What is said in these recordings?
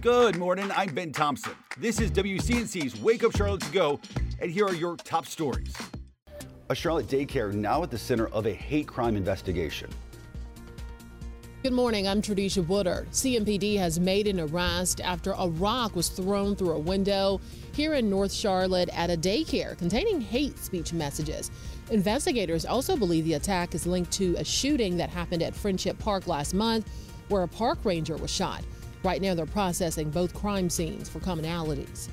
Good morning. I'm Ben Thompson. This is WCNC's Wake Up Charlotte to Go, and here are your top stories. A Charlotte daycare now at the center of a hate crime investigation. Good morning. I'm Tradisha Woodard. CMPD has made an arrest after a rock was thrown through a window here in North Charlotte at a daycare containing hate speech messages. Investigators also believe the attack is linked to a shooting that happened at Friendship Park last month where a park ranger was shot. Right now, they're processing both crime scenes for commonalities.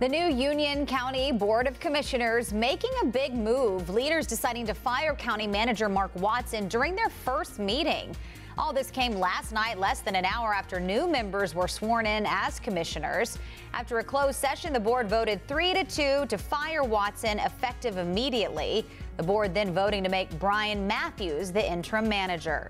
The new Union County Board of Commissioners making a big move. Leaders deciding to fire County Manager Mark Watson during their first meeting. All this came last night, less than an hour after new members were sworn in as commissioners. After a closed session, the board voted 3 to 2 to fire Watson effective immediately. The board then voting to make Brian Matthews the interim manager.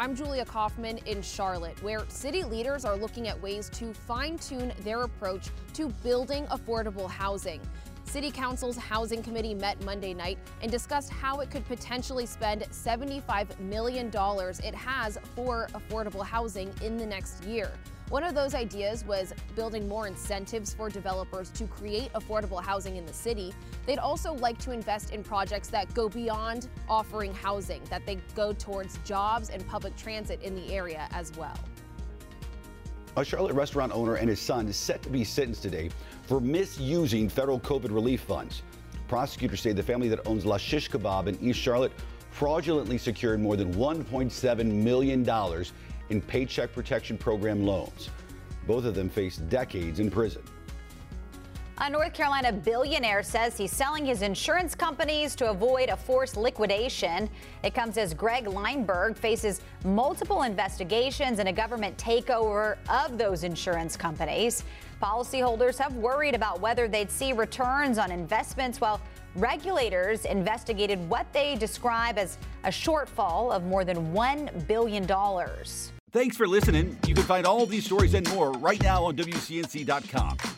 I'm Julia Kaufman in Charlotte, where city leaders are looking at ways to fine tune their approach to building affordable housing. City Council's Housing Committee met Monday night and discussed how it could potentially spend $75 million it has for affordable housing in the next year. One of those ideas was building more incentives for developers to create affordable housing in the city. They'd also like to invest in projects that go beyond offering housing, that they go towards jobs and public transit in the area as well. A Charlotte restaurant owner and his son is set to be sentenced today for misusing federal COVID relief funds. Prosecutors say the family that owns La Shish Kebab in East Charlotte fraudulently secured more than $1.7 million in Paycheck Protection Program loans. Both of them face decades in prison. A North Carolina billionaire says he's selling his insurance companies to avoid a forced liquidation. It comes as Greg Lindberg faces multiple investigations and a government takeover of those insurance companies. Policyholders have worried about whether they'd see returns on investments while regulators investigated what they describe as a shortfall of more than $1 billion. Thanks for listening. You can find all these stories and more right now on WCNC.com.